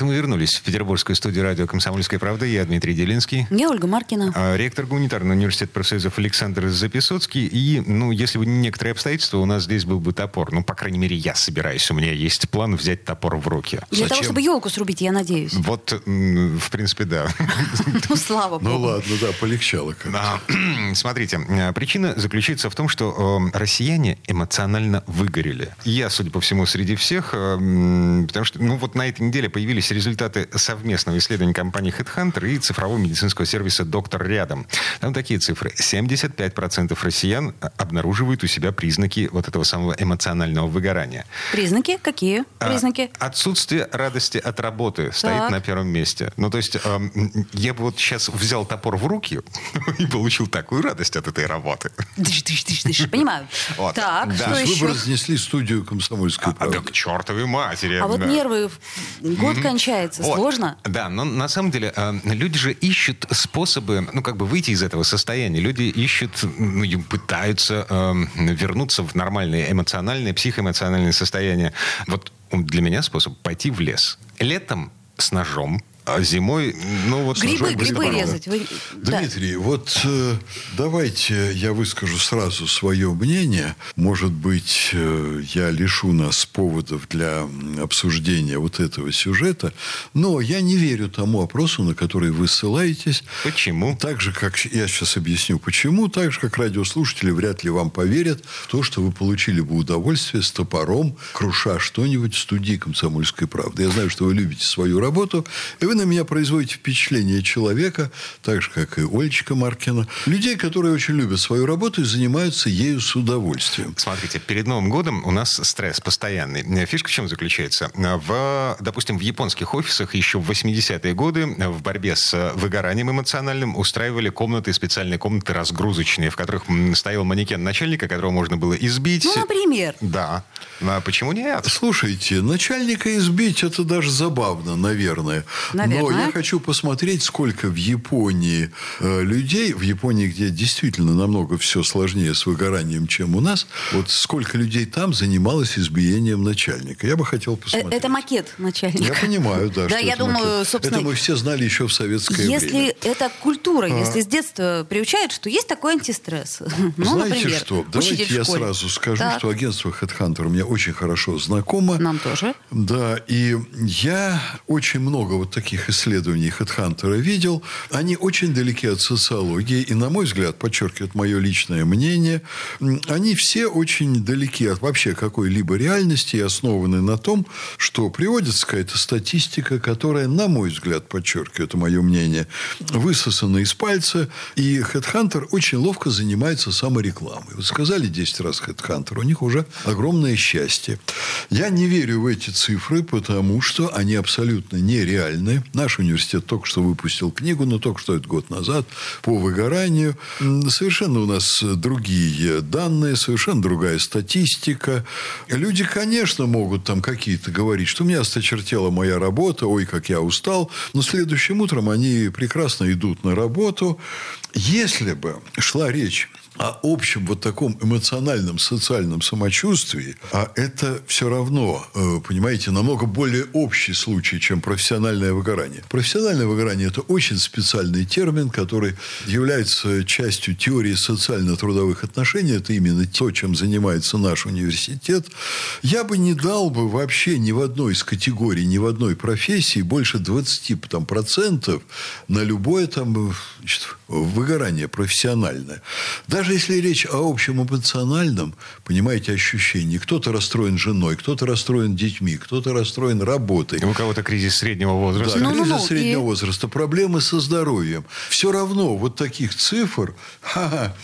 Это мы вернулись в петербургскую студию радио «Комсомольская правда». Я Дмитрий Делинский. Я Ольга Маркина. А, ректор гуманитарного университета профсоюзов Александр Записоцкий. И, ну, если бы не некоторые обстоятельства, у нас здесь был бы топор. Ну, по крайней мере, я собираюсь. У меня есть план взять топор в руки. Для Зачем? того, чтобы елку срубить, я надеюсь. Вот, в принципе, да. Ну, слава ну, богу. Ну, ладно, да, полегчало как Смотрите, а, причина заключается в том, что россияне эмоционально выгорели. Я, судя по всему, среди всех, потому что, ну, вот на этой неделе появились появились результаты совместного исследования компании HeadHunter и цифрового медицинского сервиса «Доктор рядом». Там такие цифры. 75% россиян обнаруживают у себя признаки вот этого самого эмоционального выгорания. Признаки? Какие а, признаки? А, отсутствие радости от работы так. стоит на первом месте. Ну, то есть э, я бы вот сейчас взял топор в руки и получил такую радость от этой работы. Понимаю. Вот. Так, да. что еще? Вы бы разнесли студию комсомольской правды. А, да к чертовой матери. А вот нервы, год, кончается. Вот. Сложно? Да, но на самом деле э, люди же ищут способы, ну, как бы выйти из этого состояния. Люди ищут, ну, пытаются э, вернуться в нормальное эмоциональное, психоэмоциональное состояние. Вот для меня способ пойти в лес. Летом с ножом, а зимой, ну вот... Грибы, грибы резать. Вы... Дмитрий, да. вот э, давайте я выскажу сразу свое мнение. Может быть, э, я лишу нас поводов для обсуждения вот этого сюжета, но я не верю тому опросу, на который вы ссылаетесь. Почему? Так же, как я сейчас объясню, почему. Так же, как радиослушатели вряд ли вам поверят в то, что вы получили бы удовольствие с топором, круша что-нибудь в студии «Комсомольской правды». Я знаю, что вы любите свою работу, и вы на меня производите впечатление человека, так же, как и Ольчика Маркина, людей, которые очень любят свою работу и занимаются ею с удовольствием. Смотрите, перед Новым годом у нас стресс постоянный. Фишка в чем заключается? В, допустим, в японских офисах еще в 80-е годы в борьбе с выгоранием эмоциональным устраивали комнаты, специальные комнаты разгрузочные, в которых стоял манекен начальника, которого можно было избить. Ну, например. Да. А почему нет? Слушайте, начальника избить это даже забавно, наверное. Наверное. Но я хочу посмотреть, сколько в Японии э, людей, в Японии, где действительно намного все сложнее с выгоранием, чем у нас, вот сколько людей там занималось избиением начальника. Я бы хотел посмотреть. Это макет начальника. Я понимаю, да. Да, я думаю, макет. собственно... Это мы все знали еще в советское если время. Если это культура, а... если с детства приучают, что есть такой антистресс. ну, Знаете например, что? Давайте я сразу скажу, так. что агентство HeadHunter у меня очень хорошо знакомо. Нам тоже. Да, и я очень много вот таких таких исследований Хедхантера видел, они очень далеки от социологии, и, на мой взгляд, подчеркивает мое личное мнение, они все очень далеки от вообще какой-либо реальности и основаны на том, что приводится какая-то статистика, которая, на мой взгляд, подчеркивает мое мнение, высосана из пальца, и Хедхантер очень ловко занимается саморекламой. Вы сказали 10 раз Хедхантер, у них уже огромное счастье. Я не верю в эти цифры, потому что они абсолютно нереальны. Наш университет только что выпустил книгу, но только что это год назад, по выгоранию. Совершенно у нас другие данные, совершенно другая статистика. Люди, конечно, могут там какие-то говорить, что у меня осточертела моя работа, ой, как я устал. Но следующим утром они прекрасно идут на работу. Если бы шла речь о общем вот таком эмоциональном, социальном самочувствии, а это все равно, э, понимаете, намного более общий случай, чем профессиональное выгорание. Профессиональное выгорание – это очень специальный термин, который является частью теории социально-трудовых отношений. Это именно то, чем занимается наш университет. Я бы не дал бы вообще ни в одной из категорий, ни в одной профессии больше 20 там, процентов на любое там, значит, выгорание профессиональное. Даже если речь о общем эмоциональном, понимаете, ощущении, кто-то расстроен женой, кто-то расстроен детьми, кто-то расстроен работой. У кого-то кризис среднего возраста. Да, ну, кризис ну, ну, среднего и... возраста, проблемы со здоровьем. Все равно вот таких цифр, ха-ха,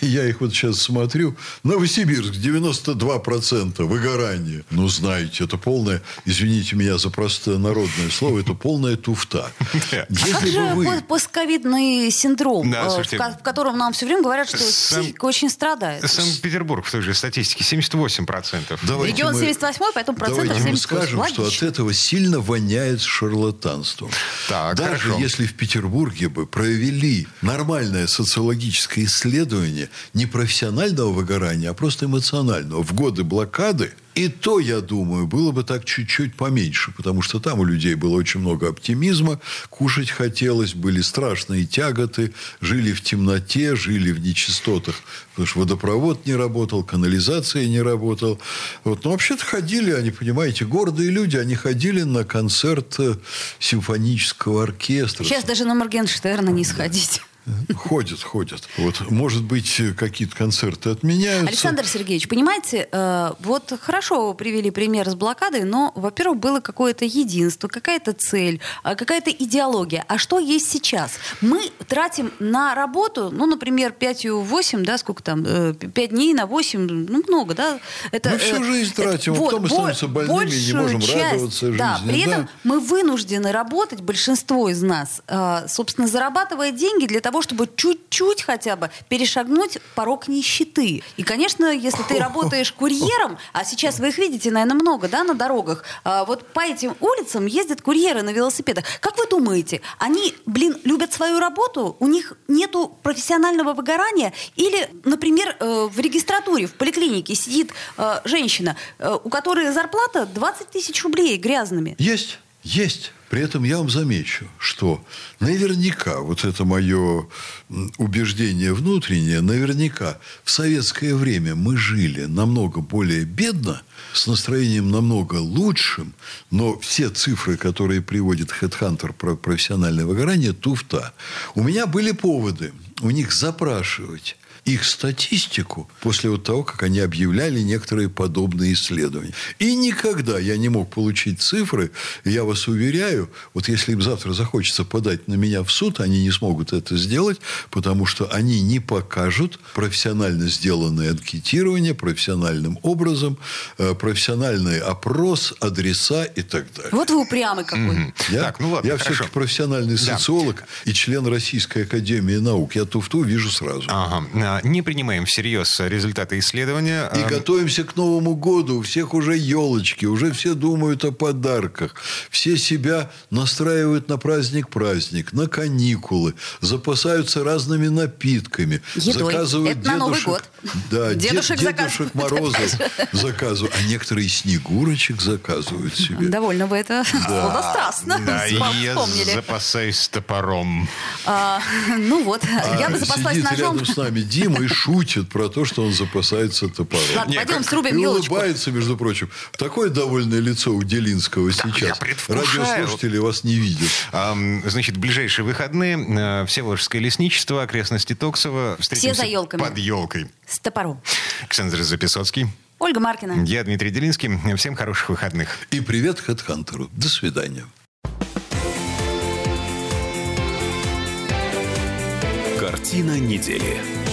я их вот сейчас смотрю, Новосибирск 92% выгорание. Ну, знаете, это полное, извините меня за простое народное слово, это полная туфта. Как же постковидный синдром, э, в котором нам все время говорят, что психика очень страдает. Санкт-Петербург в той же статистике 78%. Давайте Регион мы- 78, поэтому процентов Давайте мы 78. скажем, что от этого сильно воняет шарлатанством. Так, Даже хорошо. если в Петербурге бы провели нормальное социологическое исследование не профессионального выгорания, а просто эмоционального в годы блокады, и то, я думаю, было бы так чуть-чуть поменьше, потому что там у людей было очень много оптимизма, кушать хотелось, были страшные тяготы, жили в темноте, жили в нечистотах, потому что водопровод не работал, канализация не работала. Вот. Но вообще-то ходили они, понимаете, гордые люди, они ходили на концерт э, симфонического оркестра. Сейчас даже на Моргенштерна не сходить. Ходят, ходят. Вот, может быть, какие-то концерты отменяются. Александр Сергеевич, понимаете, э, вот хорошо вы привели пример с блокадой, но, во-первых, было какое-то единство, какая-то цель, а, какая-то идеология. А что есть сейчас? Мы тратим на работу, ну, например, 5,8, да, сколько там, 5 дней на 8, ну, много, да? Это, Мы всю э, жизнь это- тратим, а потом мы становимся больными и не можем часть, радоваться Да, жизни, при да. этом мы вынуждены работать, большинство из нас, э, собственно, зарабатывая деньги для того, чтобы чуть-чуть хотя бы перешагнуть порог нищеты. И, конечно, если ты работаешь курьером, а сейчас вы их видите, наверное, много, да, на дорогах, а, вот по этим улицам ездят курьеры на велосипедах. Как вы думаете, они, блин, любят свою работу? У них нету профессионального выгорания? Или, например, э, в регистратуре, в поликлинике сидит э, женщина, э, у которой зарплата 20 тысяч рублей грязными? Есть, есть. При этом я вам замечу, что наверняка, вот это мое убеждение внутреннее, наверняка в советское время мы жили намного более бедно, с настроением намного лучшим, но все цифры, которые приводит HeadHunter про профессиональное выгорание, туфта. У меня были поводы у них запрашивать их статистику после вот того, как они объявляли некоторые подобные исследования. И никогда я не мог получить цифры. Я вас уверяю, вот если им завтра захочется подать на меня в суд, они не смогут это сделать, потому что они не покажут профессионально сделанное анкетирование профессиональным образом, э, профессиональный опрос, адреса и так далее. Вот вы упрямый какой. Я, Так, ну ладно, я все-таки профессиональный Да. социолог и член Российской Академии Наук. Я туфту вижу сразу. Ага. А, Не принимаем всерьез результаты исследования. И А, готовимся к Новому году. У всех уже елочки, уже все думают о подарках. Все себя настраивают на праздник-праздник, на каникулы, запасаются разными напитками. Едой. Заказывают Это на Новый дедушек, год. Да, дед- Дедушек дедушек заказывают, Морозов заказывают. А некоторые снегурочек заказывают себе. Довольно вы это сладострастно Да, я запасаюсь топором. А, Ну вот, я бы А запаслась Сидит ножом. рядом с нами Дима и шутит про то, что он запасается топором. Ладно, пойдем как- срубим И елочку. улыбается, между прочим. Такое довольное лицо у Делинского сейчас. предвкушаю. Радиослушатели вас не видят. Ам, Значит, в ближайшие выходные э, Всеволожское лесничество, окрестности Токсова. Встретимся за елками. Под елкой. С топором. Александр Записоцкий. Ольга Маркина. Я Дмитрий Делинский. Всем хороших выходных. И привет Хедхантеру. До свидания. Картина недели.